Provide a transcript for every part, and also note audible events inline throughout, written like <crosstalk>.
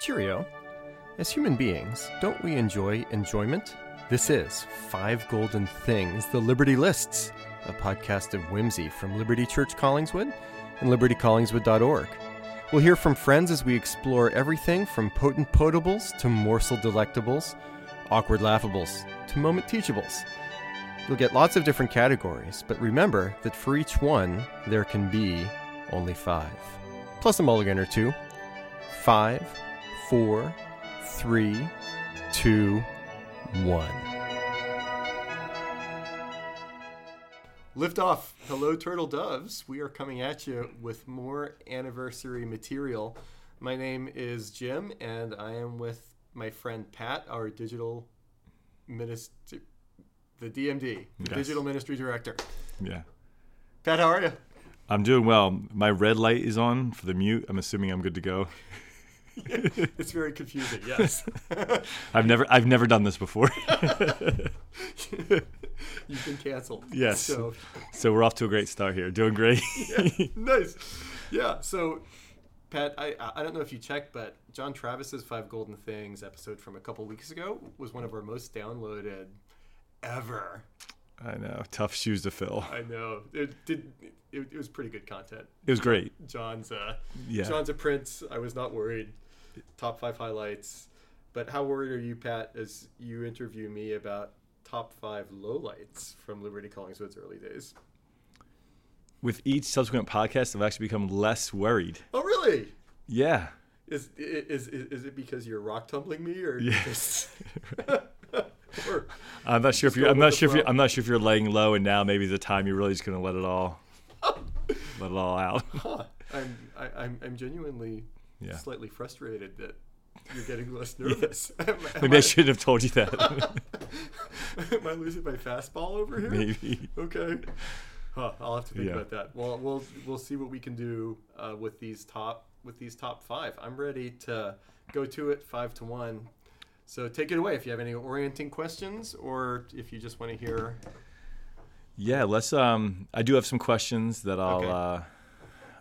Cheerio. As human beings, don't we enjoy enjoyment? This is Five Golden Things The Liberti Lists, a podcast of whimsy from Liberti Church Collingswood and liberticollingswood.org. We'll hear from friends as we explore everything from potent potables to morsel delectables, awkward laughables to moment teachables. You'll get lots of different categories, but remember that for each one, there can be only five. Plus a mulligan or two. Five, four, three, two, one. Lift off. Hello, turtle doves. We are coming at you with more anniversary material. My name is Jim, and I am with my friend Pat, our digital minister, the DMD, the Yes. digital ministry director. Yeah. Pat, how are you? I'm doing well. My red light is on for the mute. I'm assuming I'm good to go. <laughs> It's very confusing. Yes, <laughs> I've never I've never done this before. <laughs> you've been canceled. Yes. So so we're off to a great start here. Doing great. nice. Yeah. So, Pat, I I don't know if you checked, but John Travis's Five Golden Things episode from a couple weeks ago was one of our most downloaded ever. I know. Tough shoes to fill. I know it did. It, it was pretty good content. It was great. John's uh, Yeah. John's a prince. I was not worried. Top five highlights. But how worried are you, Pat, as you interview me about top five lowlights from Liberti Collingswood's early days? With each subsequent podcast, I've actually become less worried. Oh, really? Yeah. Is is is, is it because you're rock tumbling me, or yes? <laughs> <laughs> or, I'm not sure if you're. I'm not sure if you're. I'm not sure if you're laying low, and now maybe the time you're really just gonna let it all, <laughs> let it all out. huh, I'm I, I'm I'm genuinely Yeah. slightly frustrated that you're getting less <laughs> nervous. <laughs> Am- am Maybe I I- shouldn't have told you that. <laughs> Am I losing my fastball over here? maybe. Okay. Huh, I'll have to think Yeah. about that. Well, we'll we'll see what we can do uh, with these top with these top five. I'm ready to go to it five to one. So take it away if you have any orienting questions or if you just want to hear. Yeah, let's. Um, I do have some questions that I'll Okay. uh,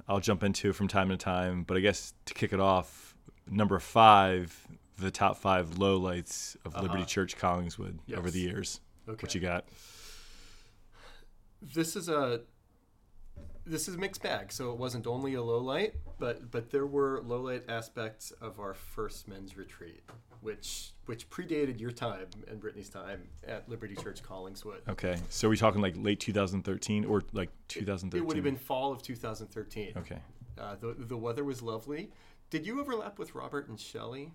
I'll jump into from time to time. But I guess to kick it off, number five, the top five lowlights of Liberti Uh-huh. Church Collingswood over the years. Okay. What you got? This is a this is mixed bag. So it wasn't only a low light, but but there were low light aspects of our first men's retreat, which which predated your time and Brittany's time at Liberti Church Collingswood. Okay, so we're we talking like late 2013 or like 2013. It 2013? would have been fall of 2013. Okay. Uh, the, the weather was lovely. Did you overlap with Robert and Shelley?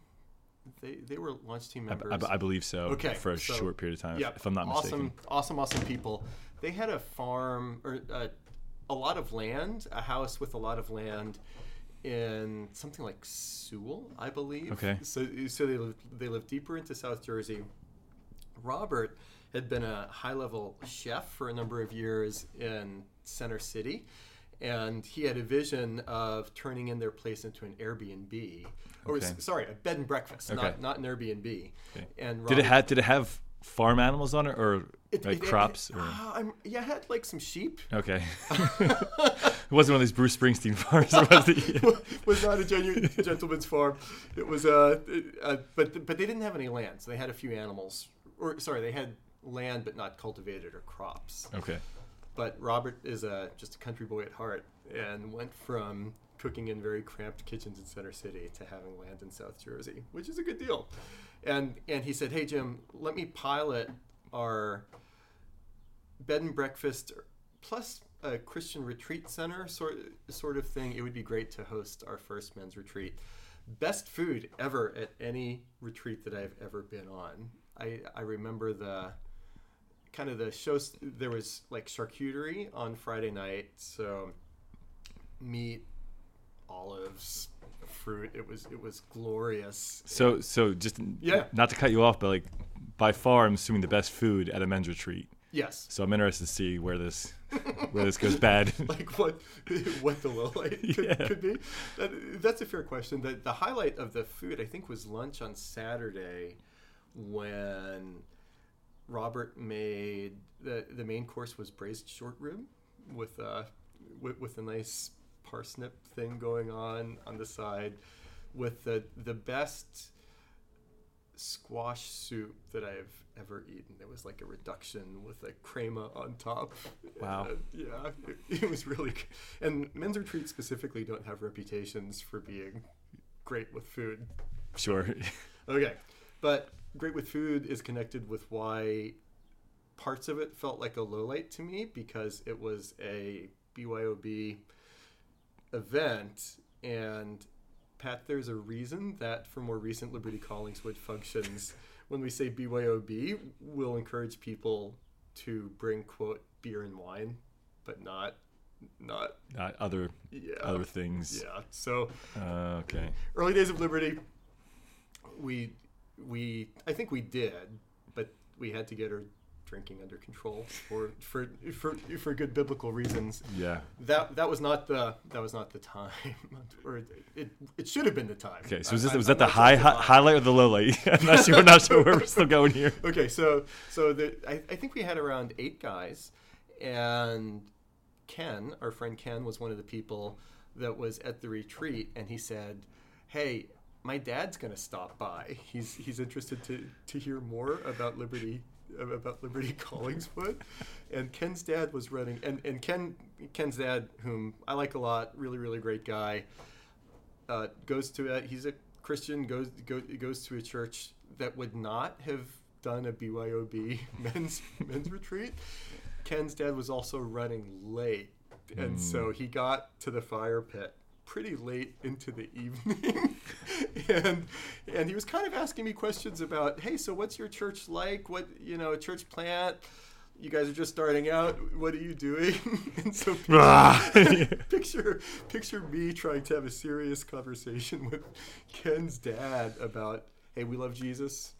They, they were launch team I, members. I- I believe so. Okay, For a so- short period of time, if- yeah, if I'm not awesome, mistaken. awesome, awesome awesome people. They had a farm or uh, a lot of land, a house with a lot of land in something like Sewell, I believe. Okay. So so they lived, they lived deeper into South Jersey. Robert had been a high level chef for a number of years in Center City. And he had a vision of turning in their place into an Airbnb, or Okay. sorry, a bed and breakfast, Okay. not not an Airbnb. Okay. And Did it Robert- have Did it have farm animals on it or it- like it- crops? it- or? uh, I'm, yeah, I had like some sheep. Okay. <laughs> <laughs> it wasn't one of these Bruce Springsteen <laughs> farms, was it? was not a genuine gentleman's farm. It was uh, uh, but but they didn't have any land, so they had a few animals. Or sorry, they had land but not cultivated or crops. Okay. But Robert is a just a country boy at heart, and went from cooking in very cramped kitchens in Center City to having land in South Jersey, which is a good deal. And and he said, "Hey Jim, let me pilot our bed and breakfast plus a Christian retreat center sort sort of thing. It would be great to host our first men's retreat. Best food ever at any retreat that I've ever been on. I I remember the kind of the shows. There was like charcuterie on Friday night, so meat, olives, fruit. It was it was glorious. So, so just Yeah. not to cut you off, but like by far, I'm assuming the best food at a men's retreat. Yes. So I'm interested to see where this where this goes bad. <laughs> like what <laughs> what the low light could, Yeah. could be. That, that's a fair question. The, the highlight of the food, I think, was lunch on Saturday when Robert made the the main course was braised short rib with uh with, with a nice parsnip thing going on on the side. with the the best squash soup that I've ever eaten. It was like a reduction with a crema on top. Wow. Uh, yeah, it, it was really. g- And men's retreats specifically don't have reputations for being great with food. Sure. <laughs> Okay, but great with food is connected with why parts of it felt like a low light to me because it was a BYOB event and Pat, there's a reason that for more recent Liberti Collingswood functions, <laughs> when we say BYOB, we'll encourage people to bring quote beer and wine, but not not Not other yeah other things. yeah. So Uh, okay. early days of liberti we we i think we did but we had to get our drinking under control for for for, for good biblical reasons Yeah. that that was not the that was not the time <laughs> or it it should have been the time Okay. So was, this, I- was that the high, hi- highlight or the low light? <laughs> I'm not sure. I'm not sure where we're still going here. <laughs> okay so so the I, I think we had around eight guys and ken our friend ken was one of the people that was at the retreat and he said hey my dad's going to stop by he's he's interested to to hear more about liberti about liberti <laughs> collingswood and ken's dad was running and and ken ken's dad whom i like a lot really really great guy uh, goes to a, he's a Christian goes go, goes to a church that would not have done a BYOB <laughs> men's men's retreat. Ken's dad was also running late, and so he got to the fire pit pretty late into the evening, <laughs> and and he was kind of asking me questions about, hey, so what's your church like? What you know, a church plant? You guys are just starting out. What are you doing? <laughs> and so <laughs> picture picture me trying to have a serious conversation with Ken's dad about hey we love Jesus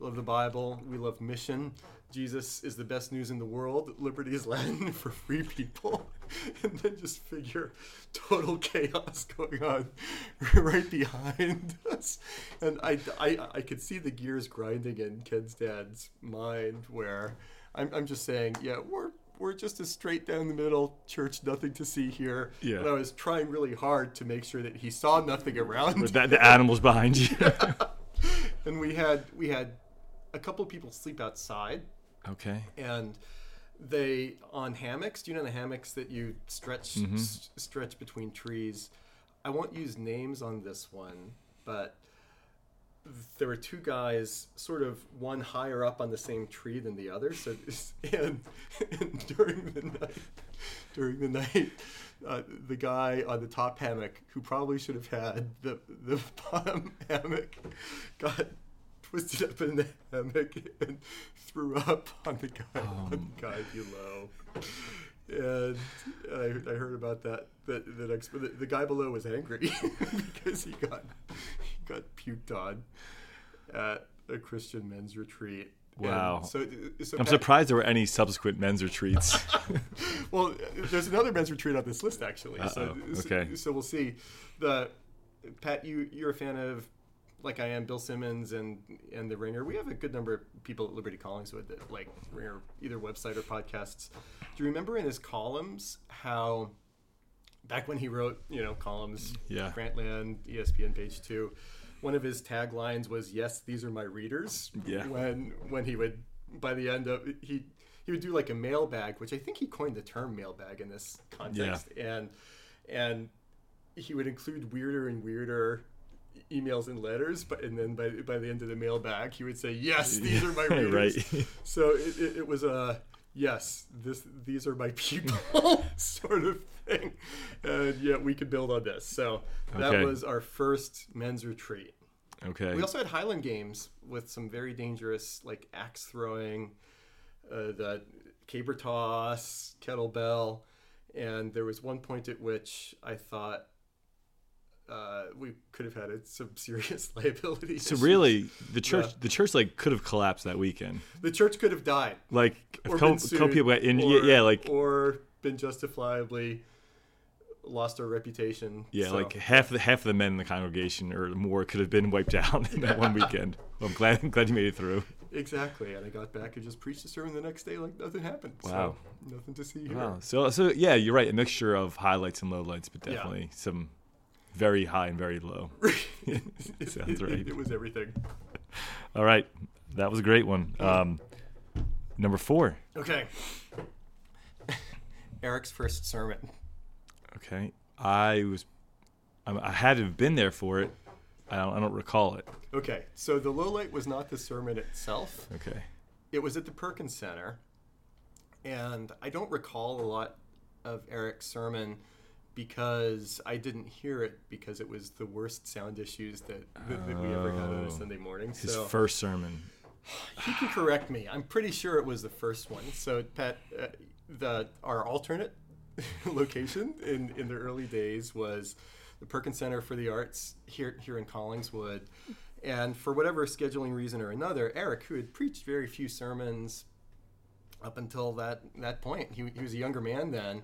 we love the Bible we love mission Jesus is the best news in the world liberti is Latin <laughs> for free people <laughs> and then just figure total chaos going on <laughs> right behind us and I, I, I could see the gears grinding in Ken's dad's mind where I'm, I'm just saying yeah we're we're just a straight down the middle church, nothing to see here. Yeah. And I was trying really hard to make sure that he saw nothing around. With that, the animals behind you. and we had we had a couple of people sleep outside, okay. and they on hammocks. Do you know the hammocks that you stretch s- stretch between trees? I won't use names on this one, but there were two guys, sort of one higher up on the same tree than the other. So, <laughs> and, and during the night, during the night, uh, the guy on the top hammock, who probably should have had the the <laughs> bottom hammock, got twisted <laughs> up in the hammock and threw up on the guy on the um. guy below. And I, I heard about that. The, the next, the, the guy below was angry <laughs> because he got he got puked on at a Christian men's retreat. And Wow. so, uh, so I'm Pat- surprised there were any subsequent men's retreats. <laughs> well, there's another men's retreat on this list actually. So, Uh-oh. so- Okay. So, we'll see. The Pat, you you're a fan of, like I am, Bill Simmons and and the Ringer. We have a good number of people at Liberti Collingswood that like Ringer either website or podcasts. Do you remember in his columns how? Back when he wrote, you know, columns, Yeah. Grantland, ESPN page two, one of his taglines was "Yes, these are my readers." Yeah. When when he would, by the end of he he would do like a mailbag, which I think he coined the term mailbag in this context, yeah. and and he would include weirder and weirder emails and letters, but and then by by the end of the mailbag, he would say, "Yes, these are my <laughs> readers." right. So it, it, it was a yes, this these are my <laughs> people <laughs> sort of thing, and yeah, we could build on this. So that Okay. was our first men's retreat. Okay. We also had Highland games with some very dangerous, like axe throwing, uh, the caber toss, kettlebell, and there was one point at which I thought uh, we could have had some serious <laughs> liability. so issues. really, the church, Yeah. the church, like could have collapsed that weekend. the church could have died, Like, a couple, been couple sued, people got in, or, yeah, yeah, like, or been justifiably lost our reputation. yeah, So, like half the half of the men in the congregation or more could have been wiped out in that one <laughs> weekend. Well, I'm glad, I'm glad you made it through. exactly. And I got back and just preached a sermon the next day like nothing happened. Wow. So, nothing to see here. Wow. So, so yeah, you're right. A mixture of highlights and lowlights, but Yeah. definitely some very high and very low. <laughs> <laughs> Sounds <laughs> right. It, it was everything. All right, that was a great one. Um, number four. Okay. Eric's first sermon. Okay, I was, I, I had to have been there for it. I don't, I don't recall it. Okay, so the low light was not the sermon itself. Okay. It was at the Perkins Center, and I don't recall a lot of Eric's sermon because I didn't hear it because it was the worst sound issues that, that, that we ever had on Oh. a Sunday morning. His so first sermon. he can correct me. I'm pretty sure it was the first one. So Pat, uh, the our alternate <laughs> location in in the early days was the Perkins Center for the Arts here here in Collingswood. And for whatever scheduling reason or another, Eric, who had preached very few sermons up until that that point, he, he was a younger man then,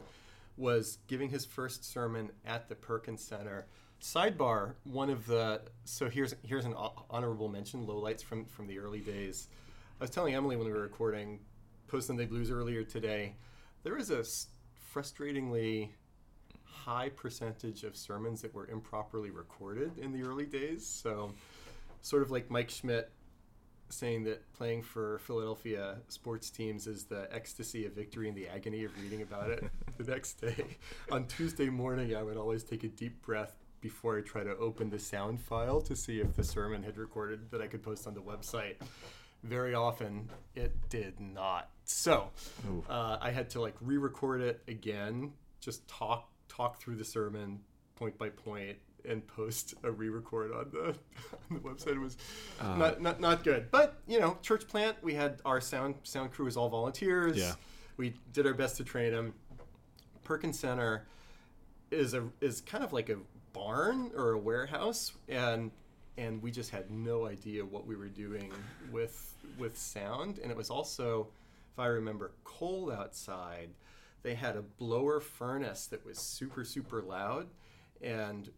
was giving his first sermon at the Perkins Center. Sidebar: One of the so here's here's an honorable mention, lowlights from from the early days. I was telling Emily when we were recording Post Sunday Blues earlier today, there was a frustratingly high percentage of sermons that were improperly recorded in the early days. So, sort of like Mike Schmidt saying that playing for Philadelphia sports teams is the ecstasy of victory and the agony of reading about it the <laughs> next day. On Tuesday morning, I would always take a deep breath before I try to open the sound file to see if the sermon had recorded that I could post on the website. Very often, it did not. So, uh, I had to like re-record it again, just talk talk through the sermon point by point, and post a re-record on the <laughs> on the website. It was Uh, not, not not good, but you know, church plant. We had our sound sound crew was all volunteers. Yeah. we did our best to train them. Perkins Center is a is kind of like a barn or a warehouse, and and we just had no idea what we were doing with with sound, and it was also, if I remember, cold outside. They had a blower furnace that was super super loud, and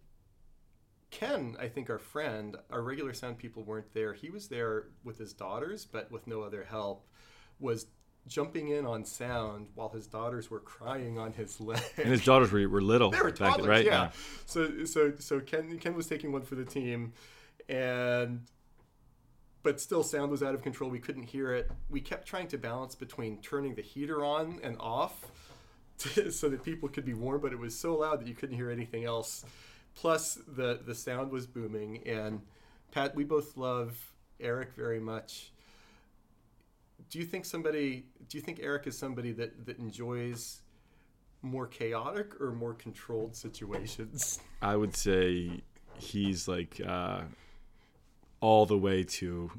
Ken, I think our friend, our regular sound people weren't there. He was there with his daughters, but with no other help. Was jumping in on sound while his daughters were crying on his <laughs> leg. And his daughters were, were little. They were toddlers, right? yeah. So so so Ken Ken was taking one for the team, and but still sound was out of control. We couldn't hear it. We kept trying to balance between turning the heater on and off, to, <laughs> so that people could be warm, but it was so loud that you couldn't hear anything else. Plus the the sound was booming, and Pat, we both love Eric very much. Do you think somebody? Do you think Eric is somebody that that enjoys? more chaotic or more controlled situations? I would say he's like uh, all the way to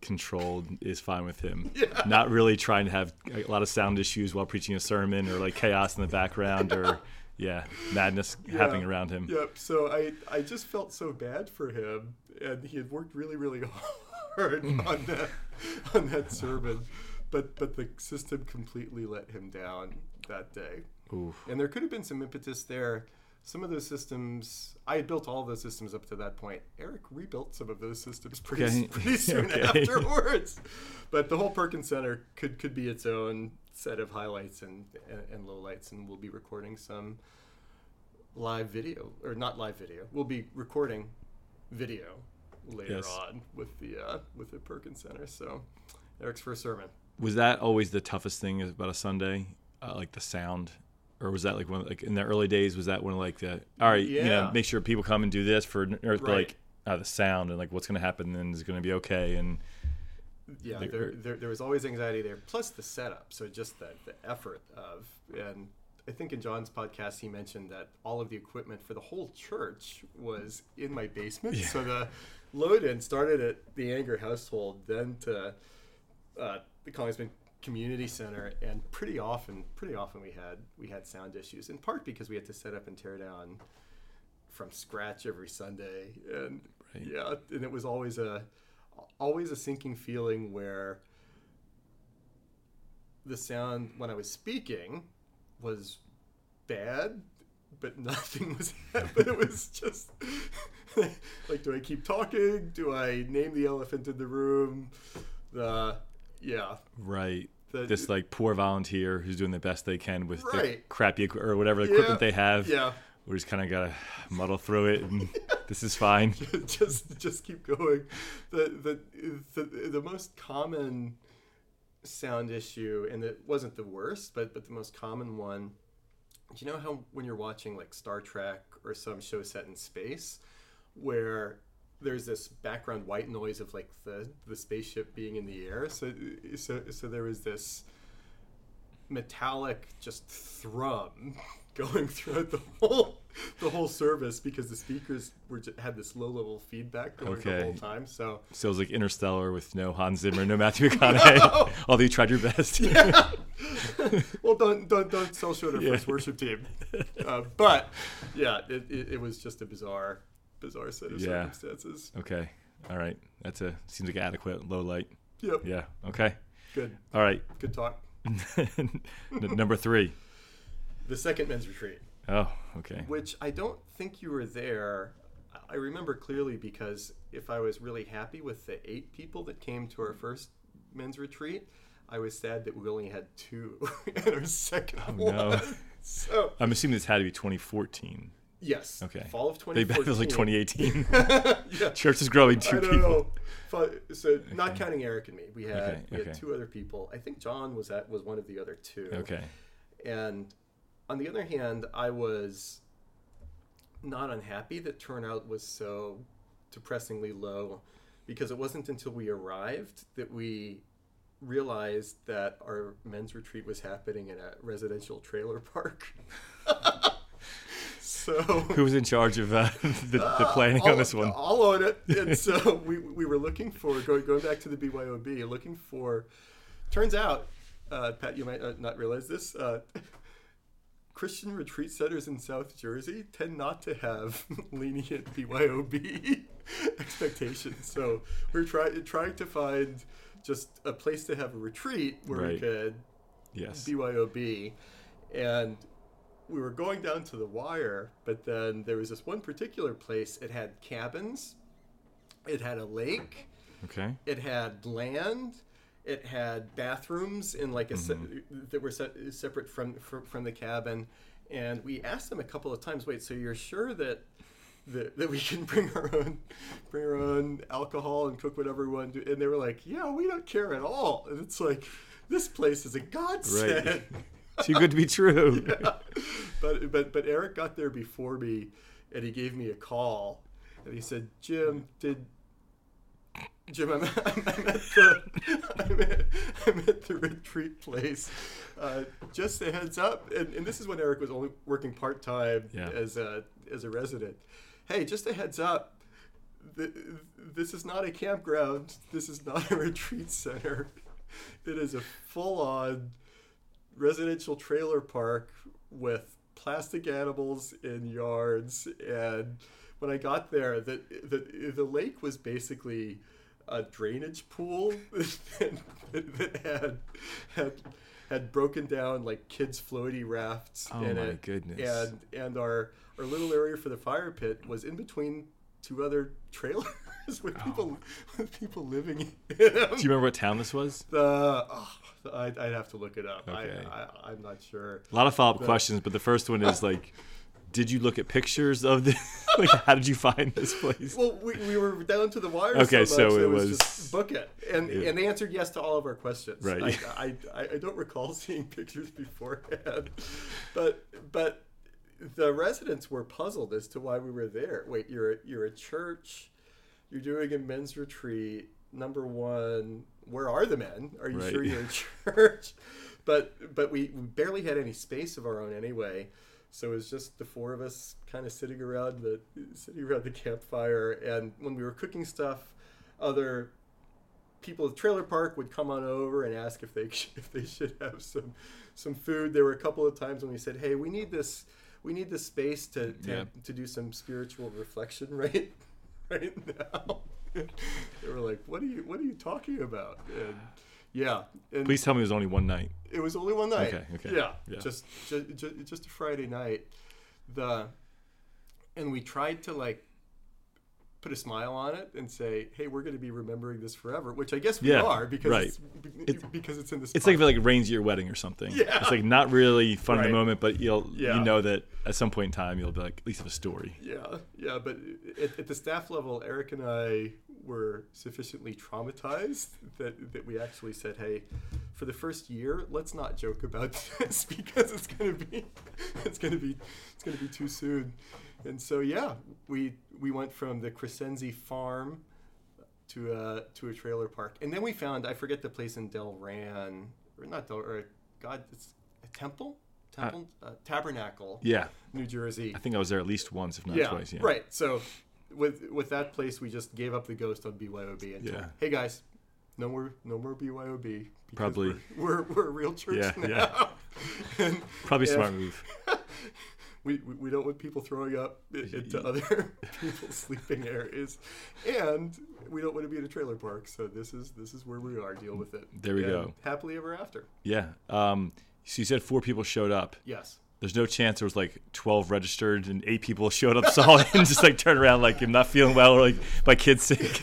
controlled is fine with him. <laughs> Yeah. Not really trying to have a lot of sound issues while preaching a sermon or like chaos in the background or yeah, madness happening around him. Yep. So I I just felt so bad for him, and he had worked really really <laughs> hard <laughs> on that on that sermon, but but the system completely let him down that day. Ooh. And there could have been some impetus there. Some of those systems, I had built all those systems up to that point. Eric rebuilt some of those systems <laughs> pretty, Okay. pretty <laughs> soon Okay. afterwards. But the whole Perkins Center could, could be its own set of highlights and, and, and lowlights, and we'll be recording some live video, or not live video. We'll be recording video later Yes. on with the uh, with the Perkins Center. So Eric's first sermon. Was that always the toughest thing about a Sunday? Uh, like the sound? Or was that like one like in the early days? Was that one of like the all right, you know, make sure people come and do this for or Right. like uh, the sound and like what's going to happen and is going to be okay and yeah, there, there, there was always anxiety there. Plus the setup, so just the, the effort of, and I think in John's podcast he mentioned that all of the equipment for the whole church was in my basement. Yeah. So the load-in started at the Anger household, then to uh, the Collingswood Community Center, and pretty often, pretty often we had we had sound issues. In part because we had to set up and tear down from scratch every Sunday, and Right. yeah, and it was always a always a sinking feeling where the sound when I was speaking was bad, but <laughs> nothing was happening. It was just <laughs> like, do I keep talking? Do I name the elephant in the room? The yeah, right the, this like poor volunteer who's doing the best they can with the crappy or whatever Yeah, equipment they have. yeah, we just kind of gotta muddle through it, and <laughs> this is fine. <laughs> just just keep going. The, the the the most common sound issue, and it wasn't the worst, but but the most common one. You know how when you're watching like Star Trek or some show set in space, where there's this background white noise of like the the spaceship being in the air. So so so there was this metallic just thrum <laughs> going throughout the whole the whole service because the speakers were just, had this low level feedback going the whole time. So So it was like Interstellar with no Hans Zimmer, no Matthew <laughs> McConaughey. <laughs> Although you tried your best. well, don't don't don't sell short our Yeah. first worship team. Uh, but yeah, it, it, it was just a bizarre bizarre set of Yeah. circumstances. okay. All right. That's a seems like adequate low light. Yep. Yeah. Okay. Good All right. good talk. <laughs> N- number three. The second men's retreat. Oh. Okay. which I don't think you were there. I remember clearly because if I was really happy with the eight people that came to our first men's retreat, I was sad that we only had two <laughs> at our second oh, one. Oh, no. <laughs> So I'm assuming this had to be 2014. Yes, Okay. fall of They bet it was like 2018. <laughs> yeah, Church is growing two I don't people. know. So not counting Eric and me, we had Okay, we had okay. two other people. I think John was at was one of the other two. Okay. And on the other hand, I was not unhappy that turnout was so depressingly low because it wasn't until we arrived that we realized that our men's retreat was happening in a residential trailer park. <laughs> so <laughs> Who was in charge of uh, <laughs> the, the planning I'll, on this one? I'll own it. <laughs> And so we, we were looking for going going back to the BYOB, looking for. Turns out, uh, Pat, you might not realize this. Uh, Christian retreat centers in South Jersey tend not to have lenient BYOB expectations. So we're trying trying to find just a place to have a retreat where we could Yes. BYOB, and we were going down to the wire, but then there was this one particular place. It had cabins, it had a lake, Okay. it had land, it had bathrooms in like a se- mm-hmm. that were se- separate from, from from the cabin, and we asked them a couple of times. Wait, so you're sure that? That, that we can bring our own bring our own alcohol and cook whatever we want to do and they were like yeah we don't care at all and it's like this place is a godsend <laughs> <laughs> Too good to be true. <laughs> but but but Eric got there before me, and he gave me a call, and he said, "Jim, did Jim? I'm, <laughs> I'm, I'm at the I'm at, I'm at the retreat place. Uh, just a heads up." And, and this is when Eric was only working part time Yeah. as a as a resident. Hey, just a heads up. th- This is not a campground. This is not a retreat center. It is a full-on residential trailer park with plastic animals in yards. And when I got there the the, the lake was basically a drainage pool <laughs> that, that had had had broken down like kids floaty rafts Oh in my it. goodness. and and our our little area for the fire pit was in between two other trailers with people <laughs> with people living in. Do you remember what town this was? The oh, I'd, I'd have to look it up. Okay. I, I I'm not sure. A lot of follow up questions, but the first one is like, did you look at pictures of this? <laughs> like, how did you find this place? Well, we, we were down to the wire. Okay, so, much, so it was, was- just book it, and Yeah. and they answered yes to all of our questions. Right. I, I, I don't recall <laughs> seeing pictures beforehand, but but the residents were puzzled as to why we were there. Wait, you're a, you're a church, you're doing a men's retreat. Number one, where are the men? Are you Right. sure you're in <laughs> church? But but we, we barely had any space of our own anyway. So it was just the four of us kind of sitting around the sitting around the campfire, and when we were cooking stuff, other people at the trailer park would come on over and ask if they <laughs> if they should have some some food. There were a couple of times when we said, "Hey, we need this we need this space to to, Yeah. to do some spiritual reflection <laughs> right right now." they were like, "What are you What are you talking about?" And yeah, and Please tell me it was only one night. it was only one night. Okay, okay. Yeah, Yeah. just just just a Friday night. The and we tried to like put a smile on it and say, "Hey, we're going to be remembering this forever," which I guess we Yeah, are because right. it's, be- because it's in this. It's like if it like rains at your wedding or something. Yeah. It's like not really fun in the moment, but you'll Yeah. you know that at some point in time you'll be like at least have a story. Yeah, yeah, but at, at the staff level, Eric and I were sufficiently traumatized that, that we actually said, "Hey, for the first year, let's not joke about <laughs> this because it's gonna be, it's gonna be, it's gonna be too soon." And so, yeah, we we went from the Crescenzi farm to a to a trailer park, and then we found I forget the place in Delran or not Del or God, it's a temple, temple, uh, tabernacle, Yeah. New Jersey I think I was there at least once, if not yeah, twice. Yeah. Right. So with with that place, we just gave up the ghost on BYOB and told, Yeah. hey guys, no more no more BYOB. Probably. we're, we're we're a real church Yeah, now. yeah. <laughs> and Probably smart move. <laughs> we, we don't want people throwing up into other <laughs> <laughs> people's sleeping areas, and we don't want to be in a trailer park. So this is this is where we are. Deal with it. There we And go. Happily ever after. Yeah. Um, so you said four people showed up. Yes. There's no chance there was like 12 registered and eight people <laughs> showed up solid and just like turn around like I'm not feeling well or like my kid's sick.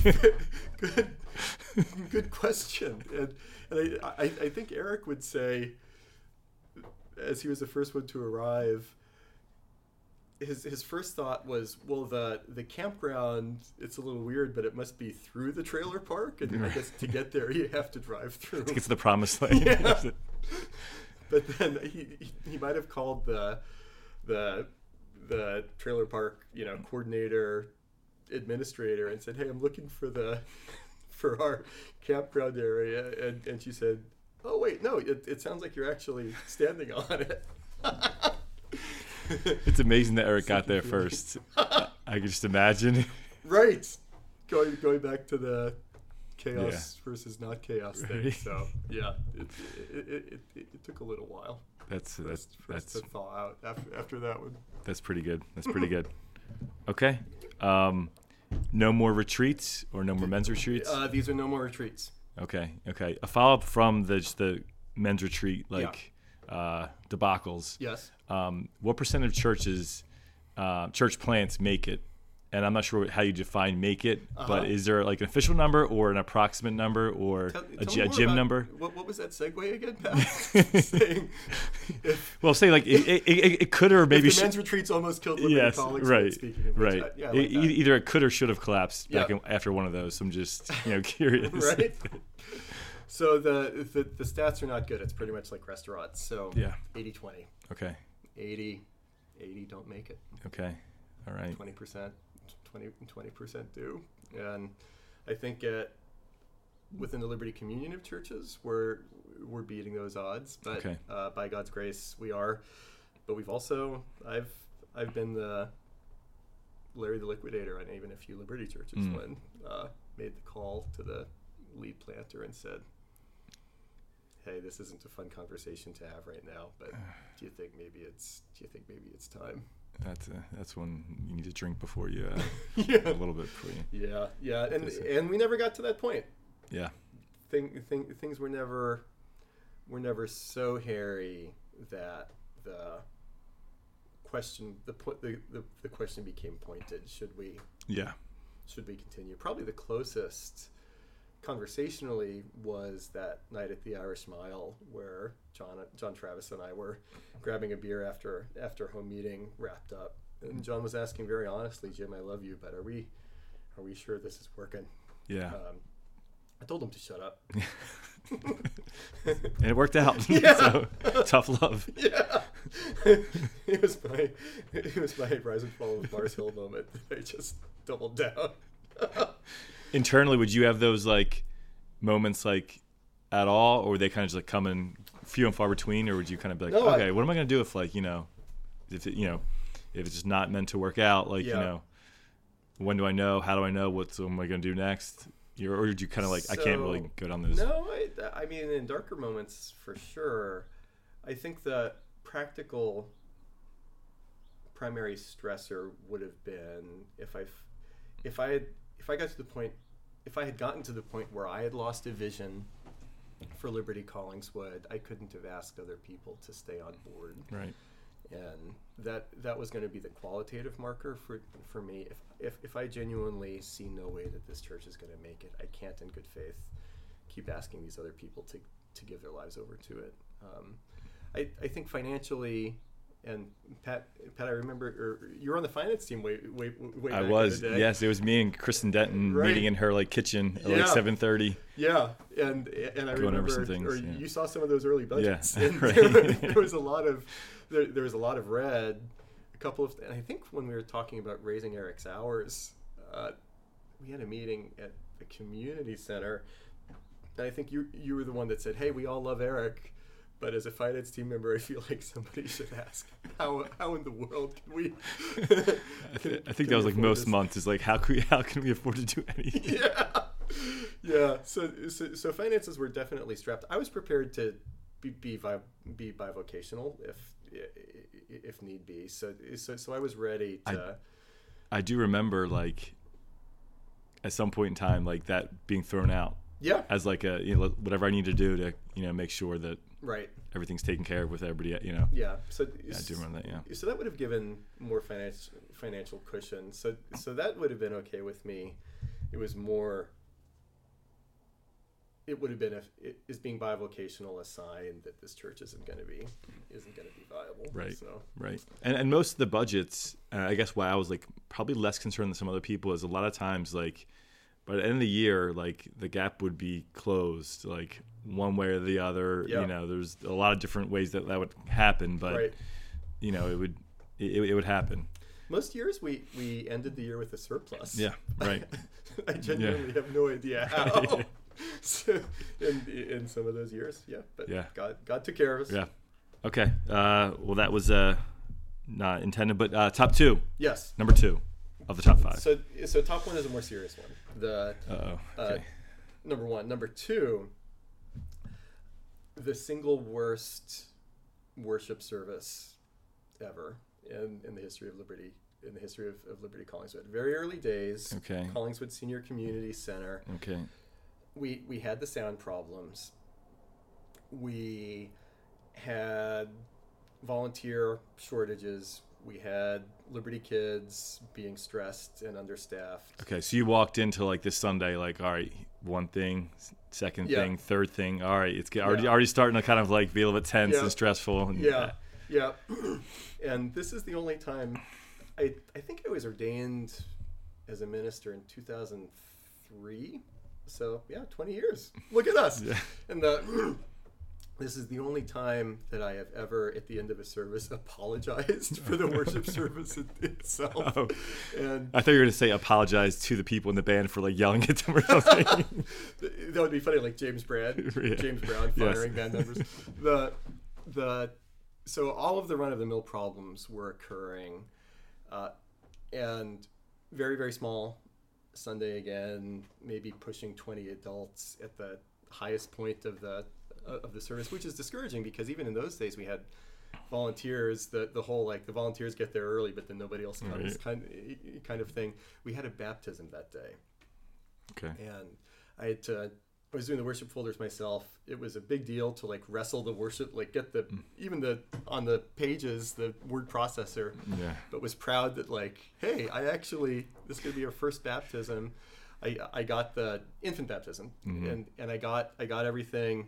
good, good question. And, and I, I, I think Eric would say, as he was the first one to arrive, his his first thought was, well, the the campground it's a little weird, but it must be through the trailer park, and I guess to get there you have to drive through. To the promised <laughs> land. Yeah. <laughs> But then he, he he might have called the the the trailer park you know coordinator administrator and said, hey, I'm looking for the for our campground area, and and she said, oh wait, no, it, it sounds like you're actually standing on it. <laughs> <laughs> It's amazing that Eric got there first. I can just imagine. <laughs> Right. Going going back to the chaos Yeah. versus not chaos thing. So <laughs> yeah, it it, it, it, it took a little while That's for that's us, for that's to thaw out after after that one. that's pretty good. That's pretty good. Okay. Um, no more retreats or no more men's retreats. Uh, these are no more retreats. Okay. Okay. A follow up from the just the men's retreat like uh, debacles. Yes. um, what percent of churches, uh, church plants make it? And I'm not sure how you define make it, but Uh-huh. is there like an official number or an approximate number or Tell, a, tell a gym about- number? What, what was that segue again, <laughs> Pat? If, <laughs> Well, say like it, it, it, it could or maybe the should. men's retreats almost killed Liberti Yes, College. right, Speaking right. I- yeah, I like either it could or should have collapsed back in, after one of those. So I'm just you know <laughs> curious. right? So the, the the stats are not good. It's pretty much like restaurants. So Yeah. 80 20. Okay. 80 80 don't make it. Okay. All right. 20% 20 percent do. And I think at within the Liberti Communion of churches, we're we're beating those odds. But Okay. uh, by God's grace, we are. But we've also I've I've been the Larry the Liquidator on even a few Liberti churches Mm. when uh, made the call to the lead planter and said, "Hey, this isn't a fun conversation to have right now, but <sighs> do you think maybe it's do you think maybe it's time?" That's uh, that's when you need to drink before you uh, <laughs> yeah. a little bit before you. Yeah, yeah, and and we never got to that point. Yeah. Thing, thing, things were never were never so hairy that the question the, the the the question became pointed. Should we Yeah. should we continue? Probably the closest conversationally was that night at the Irish Mile where John John Travis and I were grabbing a beer after after home meeting wrapped up, and John was asking very honestly, Jim, I love you, but are we are we sure this is working? Yeah. Um, I told him to shut up. and <laughs> <laughs> it worked out. Yeah. <laughs> so tough love. yeah, it was my it was my rise and fall of Mars Hill moment. I just doubled down. Internally, would you have those like moments like at all, or they kind of just like come in few and far between, or would you kind of be like, No, I- okay, what am I going to do if like you know, if it, you know, if it's just not meant to work out, like you know, when do I know? How do I know? What am I going to do next? You're, or did you kind of like I can't really So, go down those? No, I, I mean in darker moments for sure. I think the practical primary stressor would have been if I if I had if I got to the point if I had gotten to the point where I had lost a vision for Liberti Collingswood, I couldn't have asked other people to stay on board. Right. and that that was going to be the qualitative marker for for me. If, if if I genuinely see no way that this church is going to make it, I can't, in good faith, keep asking these other people to to give their lives over to it. Um, I I think financially. And Pat, Pat, I remember or you were on the finance team way, way, way I was. In the day. Yes, it was me and Kristen Denton Right. meeting in her like kitchen at Yeah. like seven thirty. Yeah, and and I Going over remember, some things, or yeah. you saw some of those early budgets. Yeah, <laughs> right. there, there was a lot of there, there was a lot of red. A couple of, and I think when we were talking about raising Eric's hours, uh, we had a meeting at the community center, and I think you you were the one that said, "Hey, we all love Eric." But as a finance team member, I feel like somebody should ask how how in the world can we? <laughs> I, th- I think that was like most months. Is like how can we how can we afford to do anything? <laughs> yeah, yeah. So, so, so finances were definitely strapped. I was prepared to be be, bi- be bivocational if if need be. So, so, so I was ready to. I do remember like at some point in time like that being thrown out yeah, as like a you know whatever I need to do to you know make sure that right. everything's taken care of with everybody. You know. Yeah. So Yeah, I do remember that. Yeah. So that would have given more financial financial cushion. So so that would have been okay with me. It was more. It would have been if it is being bivocational a sign that this church isn't going to be isn't going to be viable. Right. So Right. And and most of the budgets, uh, I guess why I was like probably less concerned than some other people is a lot of times like by the end of the year, like the gap would be closed, like one way or the other. Yeah. You know, there's a lot of different ways that that would happen, but right. you know, it would it, it would happen. Most years we we ended the year with a surplus. Yeah. Right. <laughs> I genuinely have no idea <laughs> how. so, in in some of those years, yeah. But Yeah. God God took care of us. yeah. Okay. Uh, well, that was uh, not intended, but uh, top two, Yes. number two of the top five. So so top one is a more serious one. The Uh-oh. uh, number one. Number two. The single worst worship service ever in, in the history of Liberti, in the history of, of Liberti Collingswood. Very early days. Okay. Collingswood Senior Community Center. okay. we we had the sound problems. We had volunteer shortages. We had Liberti kids being stressed and understaffed. Okay, so you walked into like this Sunday, like, all right, one thing, second Yeah. thing, third thing. All right, it's already Yeah. already starting to kind of like be a little bit tense Yeah. and stressful. And, Yeah, yeah. <clears throat> and this is the only time I I think I was ordained as a minister in 2003. So yeah, 20 years. Look at us. And the <clears throat> this is the only time that I have ever, at the end of a service, <laughs> apologized for the worship <laughs> service itself. Oh. And I thought you were going to say apologize to the people in the band for like yelling at them or <laughs> something. that would be funny, like James Brand, Yeah. James Brown Yes. firing band members. The the so all of the run of the mill problems were occurring, uh, and very very small. Sunday again, maybe pushing twenty adults at the highest point of the of the service, which is discouraging because even in those days we had volunteers. The the whole like the volunteers get there early, but then nobody else comes Right. kind kind of thing. We had a baptism that day okay. and I had to. I was doing the worship folders myself. It was a big deal to like wrestle the worship, like get the mm. even the on the pages the word processor. Yeah. But was proud that like, hey, I actually this could be our first baptism. I I got the infant baptism, mm-hmm. and and I got I got everything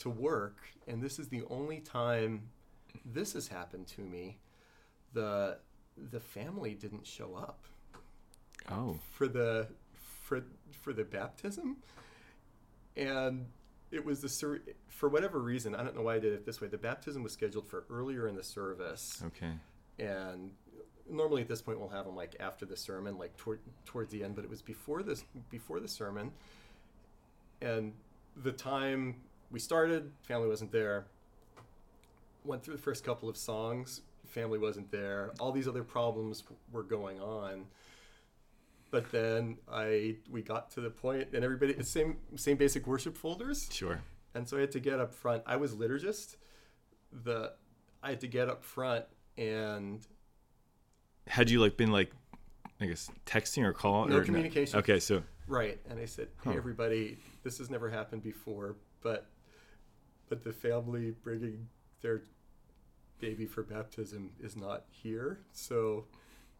to work. And this is the only time this has happened to me. The the family didn't show up Oh. for the for for the baptism and it was the ser- for whatever reason i don't know why i did it this way the baptism was scheduled for earlier in the service Okay. and normally at this point we'll have them like after the sermon like toward, towards the end but it was before this before the sermon and the time we started family wasn't there went through the first couple of songs family wasn't there all these other problems were going on but then i we got to the point and everybody same same basic worship folders Sure. and so I had to get up front. I was liturgist. The I had to get up front and Had you like been like, I guess texting or calling? No or communication. Okay, so right, and I said, "Hey, Huh. everybody, this has never happened before, but but the family bringing their baby for baptism is not here, so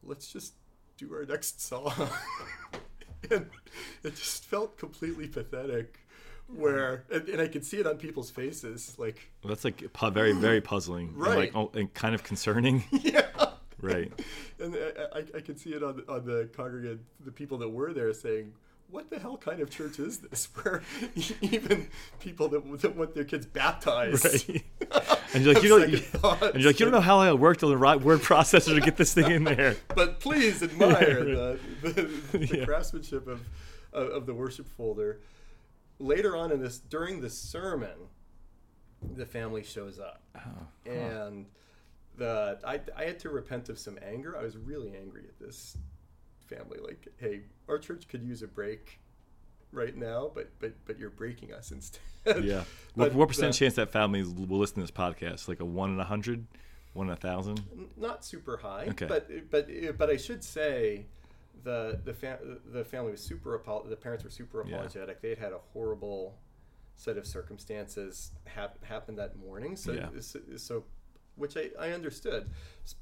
let's just do our next song. <laughs> and it just felt completely pathetic. Where and, and I could see it on people's faces, like Well, that's like pu- very very puzzling, and, Right. like oh, and kind of concerning. <laughs> yeah, right. and I, I, I could see it on on the congregant, the people that were there saying, "What the hell kind of church is this?" <laughs> Where even people that, that want their kids baptized, Right. <laughs> And you're like, you don't, <laughs> thoughts. and you're like, you don't know how I worked on the right word processor to get this thing in there. but please admire the, the, the Yeah. craftsmanship of, of of the worship folder. Later on in this, during the sermon, the family shows up, Oh, and the I, I had to repent of some anger. I was really angry at this family. Like, hey, our church could use a break right now, but but but you're breaking us instead. Yeah. What, <laughs> But what percent the- chance that families will listen to this podcast? Like a one in a hundred, one in a thousand? not super high, Okay. but but eh, but I should say the the fa- the family was super apo- the parents were super Yeah. apologetic. They had had a horrible set of circumstances hap- happen that morning, so Yeah. so, so which I, I understood.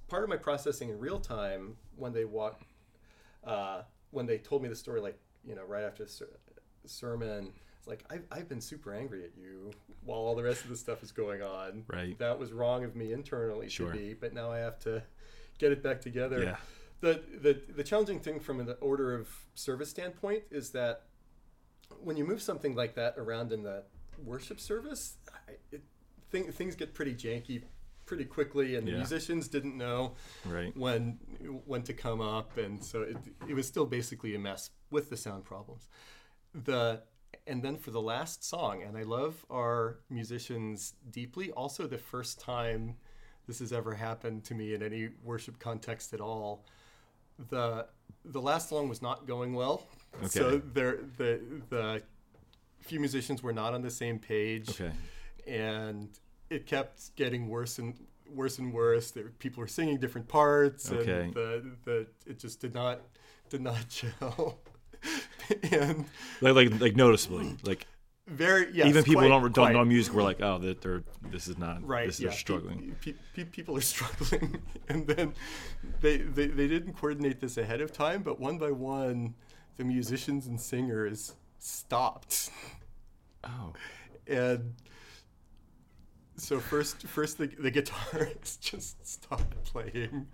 Part of my processing in real time when they walked uh, when they told me the story, like you know, right after the ser- sermon. It's like I've, I've been super angry at you while all the rest of the stuff is going on. Right. That was wrong of me internally Sure. to be, but now I have to get it back together. Yeah. The, the the challenging thing from the order of service standpoint is that when you move something like that around in the worship service, I- it, thing, things get pretty janky pretty quickly, and the Yeah. musicians didn't know Right. when when to come up, and so it, it was still basically a mess with the sound problems. The and then for the last song, and I love our musicians deeply. Also, the first time this has ever happened to me in any worship context at all. The the last song was not going well, okay. so there the the few musicians were not on the same page Okay. and it kept getting worse and worse and worse. There, people were singing different parts, Okay. and the, the it just did not did not <laughs> gel. and Like like like noticeably, like very yes, even people quite- don't don't quite. know music. We're like, oh, that they're this is not Right, This yeah, they're struggling. Pe- pe- people are <laughs> struggling, and then they, they they didn't coordinate this ahead of time, but one by one, the musicians and singers stopped. Oh. and so first first the, the guitarist <laughs> just stopped playing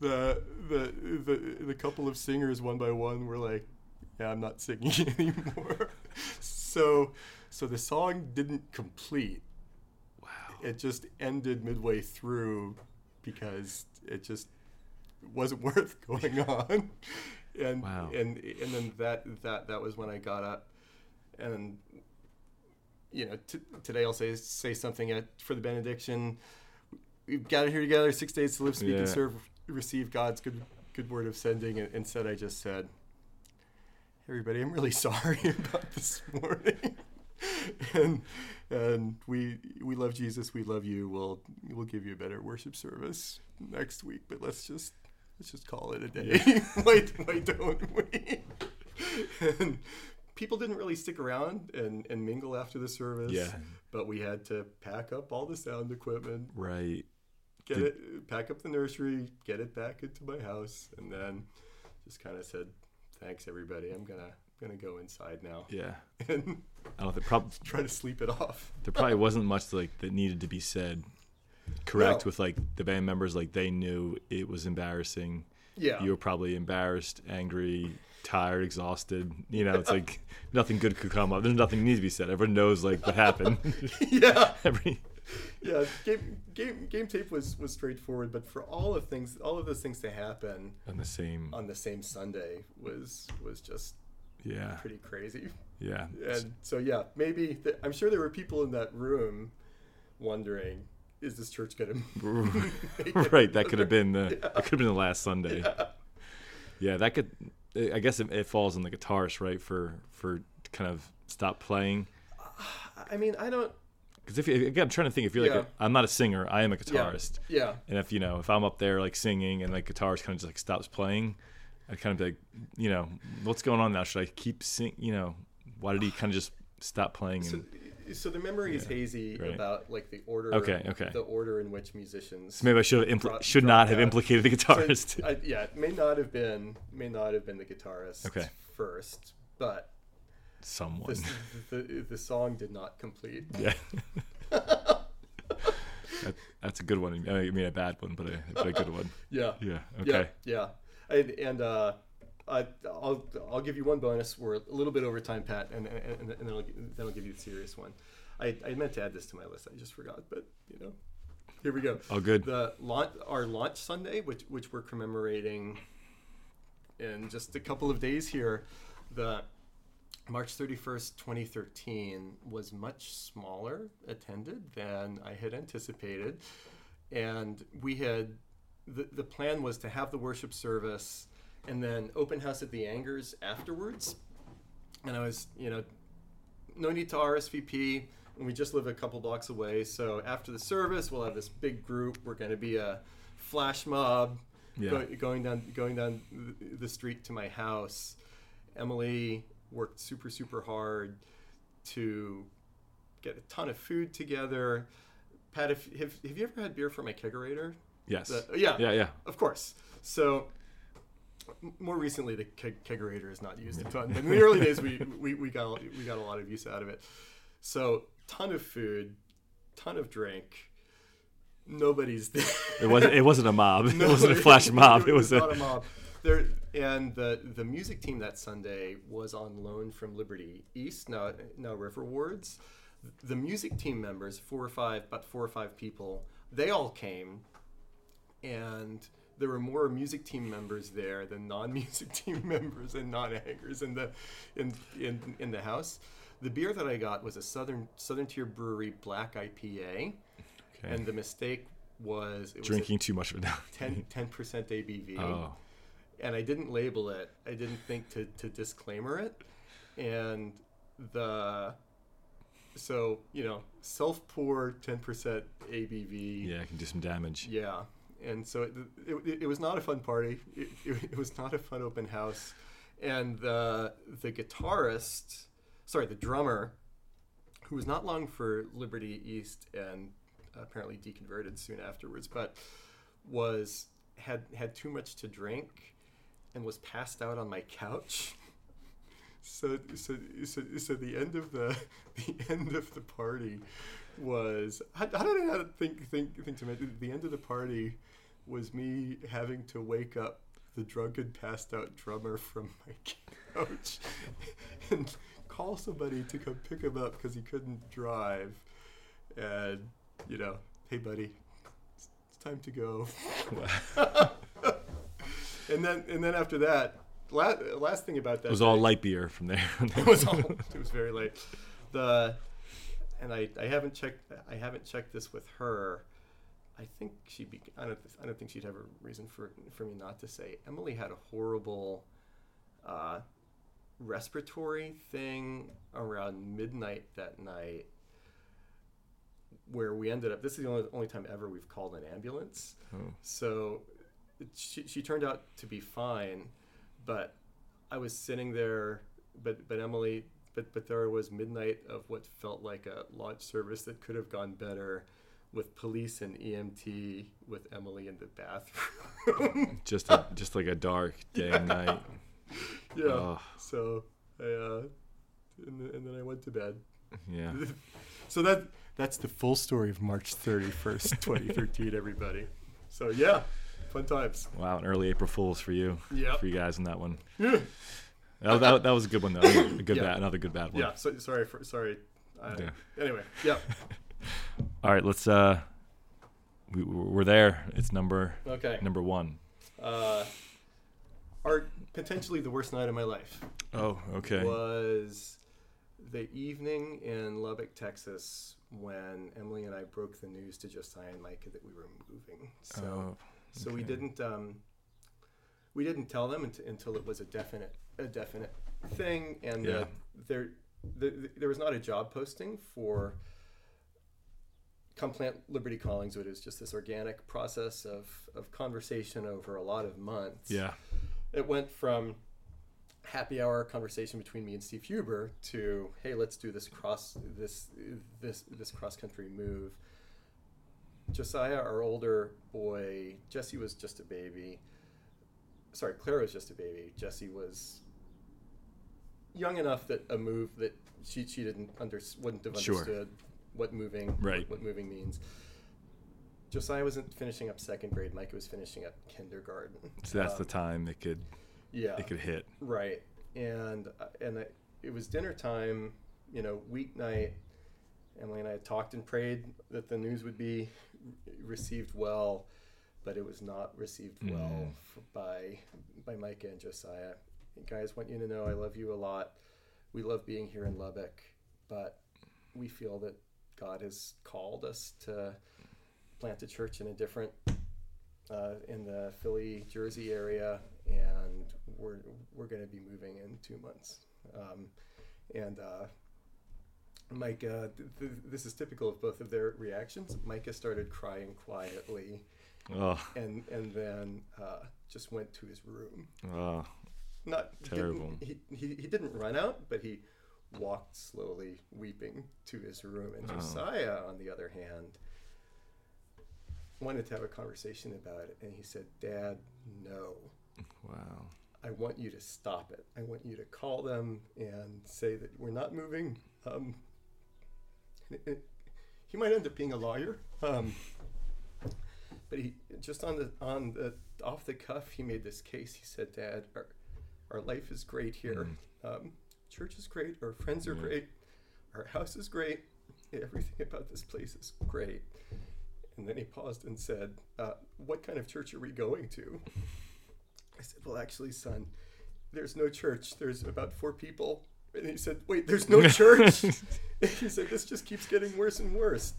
the, the the the couple of singers one by one were like yeah i'm not singing <laughs> anymore so so the song didn't complete Wow. it just ended midway through because it just wasn't <laughs> worth going on and Wow. and and then that that that was when i got up and you know t- today i'll say say something at, for the benediction. We've got gathered here together six days to live speak and Yeah. serve receive god's good good word of sending and instead i just said everybody i'm really <laughs> sorry <laughs> about this morning. <laughs> And and we we love jesus we love you. We'll we'll give you a better worship service next week but let's just let's just call it a day. Why, why don't we? And people didn't really stick around and and mingle after the service Yeah. but we had to pack up all the sound equipment Right. get Did- it pack up the nursery get it back into my house and then just kind of said thanks everybody i'm gonna gonna go inside now Yeah. <laughs> and I don't think probably <laughs> try to sleep it off there probably wasn't much like that needed to be said. Correct No. with like the band members, like they knew it was embarrassing. yeah You were probably embarrassed, angry, tired, exhausted. You know, it's like <laughs> nothing good could come up. There's nothing needs to be said. Everyone knows like what happened. <laughs> yeah <laughs> Every yeah game game game tape was was straightforward but for all of things all of those things to happen on the same. on the same sunday was was just Yeah. pretty crazy Yeah. and so yeah maybe th- i'm sure there were people in that room wondering is this church gonna make it? right. That could have been the. It could have been the last Sunday. Yeah. That could. I guess it, it falls on the guitarist, right? For for kind of stop playing. i mean i don't Because if you, again, I'm trying to think. If you're like, Yeah. a, I'm not a singer. I am a guitarist. yeah And if you know, if I'm up there like singing and like guitarist kind of just like stops playing, I kind of be like, you know, what's going on now? Should I keep sing? You know, why did he kind of just stop playing? And so the memory is hazy right. about like the order. Okay, okay. The order in which musicians. So maybe I should have impl- Drop- should not have down. implicated the So, guitarist. I, yeah, it may not have been may not have been the guitarist Okay. first, but Someone. the, the the song did not complete. <laughs> Yeah. that, that's a good one. I mean, a bad one, but a, but a good one. <laughs> Yeah. Yeah. Yeah, Okay. yeah, and, and uh, I, I'll I'll give you one bonus. We're a little bit over time, Pat, and and, and then, I'll, then I'll give you the serious one. I, I meant to add this to my list. I just forgot, but you know, here we go. Oh, good. The launch, our launch Sunday, which which we're commemorating in just a couple of days here, the March 31st, 2013 was much smaller attended than I had anticipated. And we had, the, the plan was to have the worship service and then open house at the Angers afterwards. And I was, you know, no need to RSVP. And we just live a couple blocks away. So after the service, we'll have this big group. We're going to be a flash mob Yeah. go, going down going down the- street to my house. Emily worked super super hard to get a ton of food together. Pat, if, have, have you ever had beer from a kegerator? Yes. The- yeah, yeah. Yeah. of course. So more recently, the keg- kegerator is not used a ton, but in the early days, we, <laughs> we, we got we got a lot of use out of it. So ton of food, ton of drink. Nobody's there. <laughs> It wasn't. It wasn't a mob. <laughs> it wasn't a flash mob. It was not a. a mob. There and the the music team that Sunday was on loan from Liberti East, now now River Wards. The music team members, four or five, about four or five people, they all came, and there were more music team members there than non-music <laughs> team members and non-hangers in the in, in in the house. The beer that I got was a Southern Southern Tier Brewery Black IPA, Okay. and the mistake was it was Drinking too much of it now. <laughs> 10 percent ABV, Oh. and I didn't label it. I didn't think to, to disclaimer it, and the so you know self pour ten percent ABV. Yeah, it can do some damage. Yeah. And so it, it, it was not a fun party. It, it, it was not a fun open house. And the the guitarist, sorry, the drummer, who was not long for Liberti East and apparently deconverted soon afterwards, but was had had too much to drink and was passed out on my couch. <laughs> So so so, so the end of the <laughs> the end of the party was how, how did I think think think to mention the end of the party was me having to wake up the drunken passed out drummer from my couch <laughs> and call somebody to come pick him up because he couldn't drive. And you know hey buddy it's it's time to go. <laughs> And then and then after that last, last thing about that It was all light beer from there. <laughs> it was all it was very late the and I, I haven't checked I haven't checked this with her. I think she'd be I don't I don't think she'd have a reason for for me not to say. Emily had a horrible uh, respiratory thing around midnight that night where we ended up this is the only, only time ever we've called an ambulance. Oh. so it- she, she turned out to be fine but I was sitting there, but but Emily, but but there was midnight of what felt like a launch service that could have gone better, with police and EMT, with Emily in the bathroom. <laughs> just a, just like a dark day and night. yeah. Oh, So I uh, and, then- and then I went to bed. yeah. <laughs> So that that's the full story of March thirty first, <laughs> twenty thirteen. Everybody. So yeah, fun times. Wow, an early April Fools for you. Yep. For you guys in that one. Yeah. That, that, that was a good one though. A good Yeah. bad, another good bad one. Yeah. So, sorry for sorry. Uh, Yeah. Anyway. Yeah. <laughs> All right, let's. uh we, We're there. It's number Okay. number one. uh, are potentially the worst night of my life Oh, okay. was the evening in Lubbock, Texas, when Emily and I broke the news to Josiah and Micah that we were moving. So, Oh, so we didn't um, we didn't tell them unt- until it was a definite a definite thing, and Yeah. uh, there the, there was not a job posting for. Come Plant Liberti Collingswood was just this organic process of, of conversation over a lot of months Yeah. it went from happy hour conversation between me and Steve Huber to hey let's do this cross this this this cross country move. Josiah, our older boy, Jesse was just a baby. Sorry, Clara was just a baby. Jesse was young enough that a move that she she didn't under wouldn't have Sure. understood what moving Right. what moving means. Josiah wasn't finishing up second grade. Micah was finishing up kindergarten. So that's the Um, time it could yeah it could hit. Right, and and I, it was dinner time, you know, weeknight. Emily and I had talked and prayed that the news would be received well, but it was not received well Mm. f- by by Micah and Josiah. Guys, want you to know I love you a lot. We love being here in Lubbock, but we feel that God has called us to plant a church in a different uh, in the Philly, Jersey area, and we're we're going to be moving in two months. Um, and uh, Micah, th- th- this is typical of both of their reactions. Micah started crying quietly, Oh, and and then uh, just went to his room. oh, Not Terrible. He, he he didn't run out, but he walked slowly, weeping to his room. And Oh. Josiah, on the other hand, wanted to have a conversation about it, and he said, "Dad, no." wow. I want you to stop it. I want you to call them and say that we're not moving. Um, it- it- he might end up being a lawyer, um, but he just on the on the off the cuff he made this case. He said, "Dad, our, our life is great here. Um, church is great. Our friends are Yeah. great. Our house is great. <laughs> Everything about this place is great." And then he paused and said, uh, "What kind of church are we going to?" I said, Well, actually, son, there's no church. There's about four people. And he said, Wait, there's no <laughs> church? <laughs> he said, This just keeps getting worse and worse.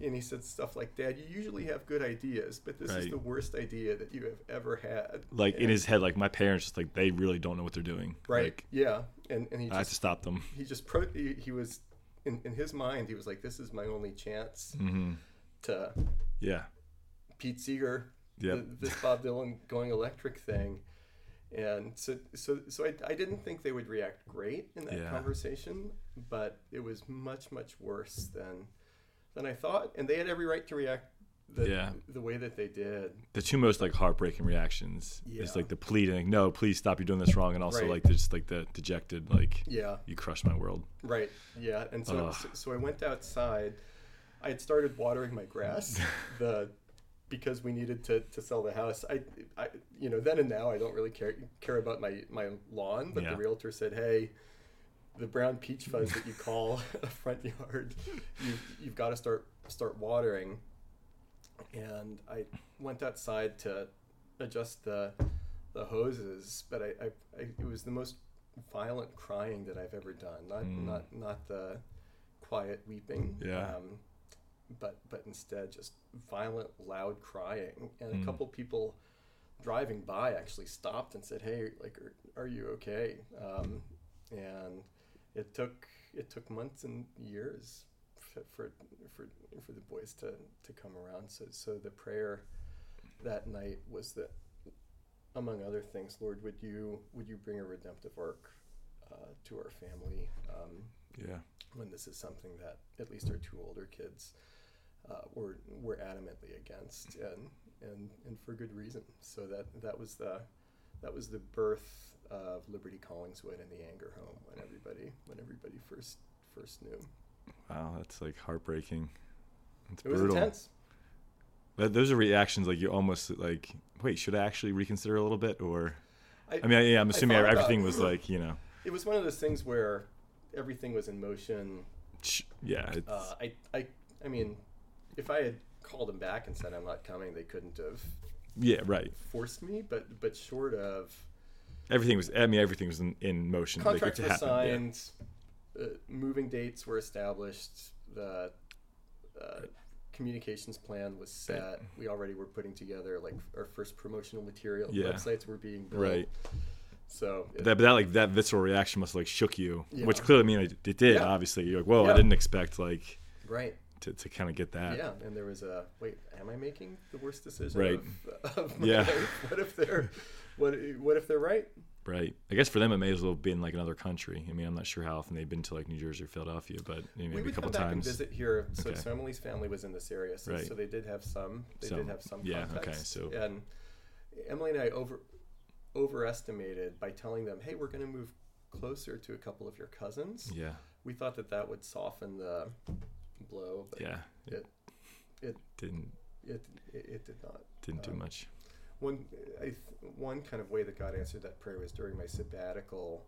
And he said stuff like, Dad, you usually have good ideas, but this is the worst idea that you have ever had. Like in his head, like my parents, just like they really don't know what they're doing. Right. Like, yeah. And, and he I have to stop them. he just, pro- he, he was, in, in his mind, he was like, This is my only chance hmm to Yeah. Pete Seeger, this Bob Dylan going electric thing. And so, so, so I, I didn't think they would react great in that Yeah. conversation, but it was much, much worse than, than I thought. And they had every right to react the, Yeah. the way that they did. the two most like heartbreaking reactions Yeah. is like the pleading, no, please stop, you're doing this wrong, and also Right. like the, just like the dejected, like Yeah. you crushed my world. Right. Yeah. And so, so, so I went outside. I had started watering my grass, <laughs> the because we needed to, to sell the house. I, I, you know, then and now I don't really care care about my my lawn. But Yeah. the realtor said, "Hey, the brown peach fuzz that you <laughs> call <laughs> a front yard, you you've got to start start watering." And I went outside to adjust the the hoses, but I, I, I it was the most violent crying that I've ever done. Not Mm. not not the quiet weeping. Yeah. Um, but but instead just violent, loud crying. And a Mm. couple people driving by actually stopped and said, "Hey, like, are, are you okay?" Um, and it took it took months and years for for for, for the boys to, to come around. So so the prayer that night was that, among other things, Lord, would you would you bring a redemptive arc uh, to our family? Um, Yeah. when this is something that at least our two older kids uh, were were adamantly against, and and and for good reason. So that that was the that was the birth of Liberti Collingswood and the Anger Home when everybody when everybody first first knew. Wow, that's like heartbreaking. It's It was brutal. intense. But those are reactions like you almost like, wait, should I actually reconsider a little bit? Or, I, I mean, yeah, I'm assuming thought about- everything was like, you know, it was one of those things where everything was in motion. yeah, Uh, I I I mean, if I had called them back and said I'm not coming, they couldn't have yeah, right. forced me. But but short of Everything was, I mean, everything was in, in motion. like, contract it was happened, yeah. signed, uh, moving dates were established, the uh, communications plan was set. We already were putting together like our first promotional material. Yeah. Websites were being built. Right. So it- That, but that like that visceral reaction must have, like shook you, which clearly I mean it, it did. Yeah. Obviously, you're like, whoa, I didn't expect like right. To, to kind of get that. Yeah, and there was a wait. Am I making the worst decision? Right. Of, of my Yeah. life? <laughs> What if they're what? What if they're right? Right. I guess for them, it may as well have been like another country. I mean, I'm not sure how often they've been to like New Jersey or Philadelphia, but maybe we a would couple times. and visit here. So, Okay. so Emily's family was in this area, so, Right. so they did have some. They Some. did have some. Yeah, okay, so- and Emily and I over overestimated by telling them, "Hey, we're going to move closer to a couple of your cousins." Yeah. We thought that that would soften the blow, but Yeah. it it Didn't it it, it did not. didn't do Um, much. One, I, th- one kind of way that God answered that prayer was during my sabbatical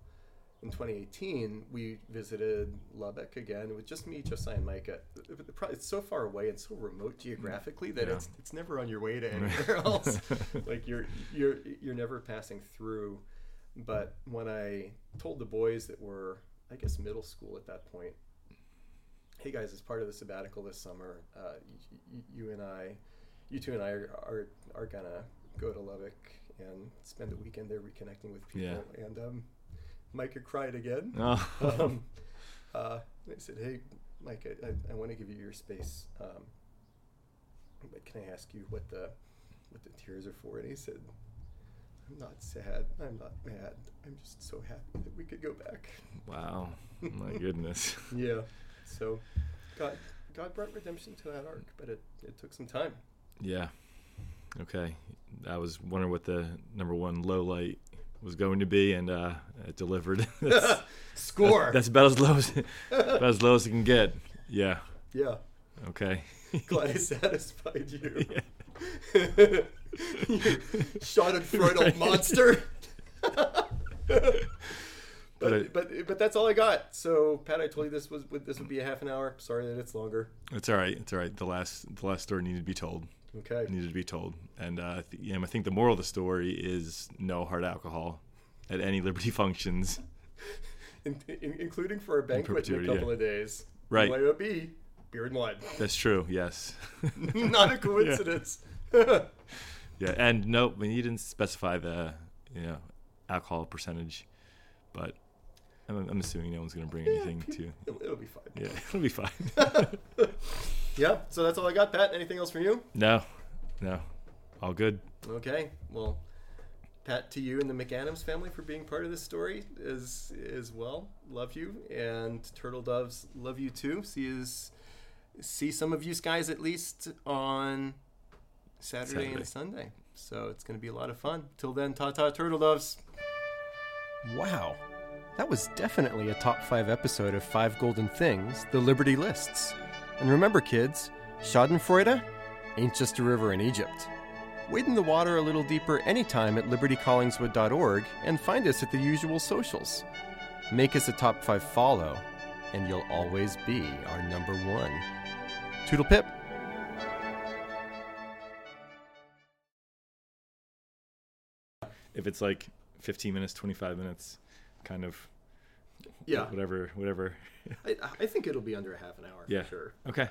in 2018. We visited Lubbock again with just me, Josiah, and Micah. The- the pro- It's so far away and so remote geographically that Yeah. it's it's never on your way to anywhere <laughs> else. like you're you're you're never passing through. But when I told the boys that were, I guess, middle school at that point, hey guys, as part of the sabbatical this summer, uh, y- y- you and I, you two and I are, are, are gonna go to Lubbock and spend a weekend there reconnecting with people. Yeah. And um, Micah cried again. <laughs> Oh. um, uh, I said, hey, Mike, I, I, I want to give you your space. Um, but can I ask you what the what the tears are for? And he said, I'm not sad. I'm not mad. I'm just so happy that we could go back. wow. <laughs> My goodness. Yeah. So God God brought redemption to that arc, but it, it took some time. Yeah. Okay. I was wondering what the number one low light was going to be, and uh, it delivered. <laughs> that's, <laughs> Score. That's, about as low as about as low as it can get. Yeah. yeah. Okay. <laughs> Glad I satisfied you. Yeah. you schadenfreude monster. But but, I- but but that's all I got. So Pat, I told you this was would- this would be a half an hour. Sorry that it's longer. It's all right. It's all right. The last the last story needed to be told. Okay. Needed to be told. And uh, th- yeah, I think the moral of the story is no hard alcohol at any Liberti functions. <laughs> In, in, including for a banquet in a couple yeah. of days. Right. BYOB, beer and wine. That's true. Yes. <laughs> Not a <laughs> coincidence. Yeah, and no, we didn't specify the you know alcohol percentage, but I'm, I'm assuming no one's going to bring anything to. It'll, it'll be fine. Yeah, <laughs> it'll be fine. <laughs> Yeah. So that's all I got, Pat. Anything else from you? no, no, all good. Okay. Well, Pat, to you and the McAdams family for being part of this story as as well. Love you, and Turtle Doves love you too. See you, see some of you guys at least on Saturday, Saturday. and Sunday. So it's going to be a lot of fun. Till then, ta ta, Turtle Doves. Wow. That was definitely a top five episode of Five Golden Things, the Liberti Lists. And remember, kids, Schadenfreude ain't just a river in Egypt. Wade in the water a little deeper anytime at liberticollingswood.org and find us at the usual socials. Make us a top five follow, and you'll always be our number one. Toodle pip. If it's like 15 minutes, 25 minutes, kind of Yeah, whatever, whatever. I, I think it'll be under a half an hour Yeah. for sure. Okay,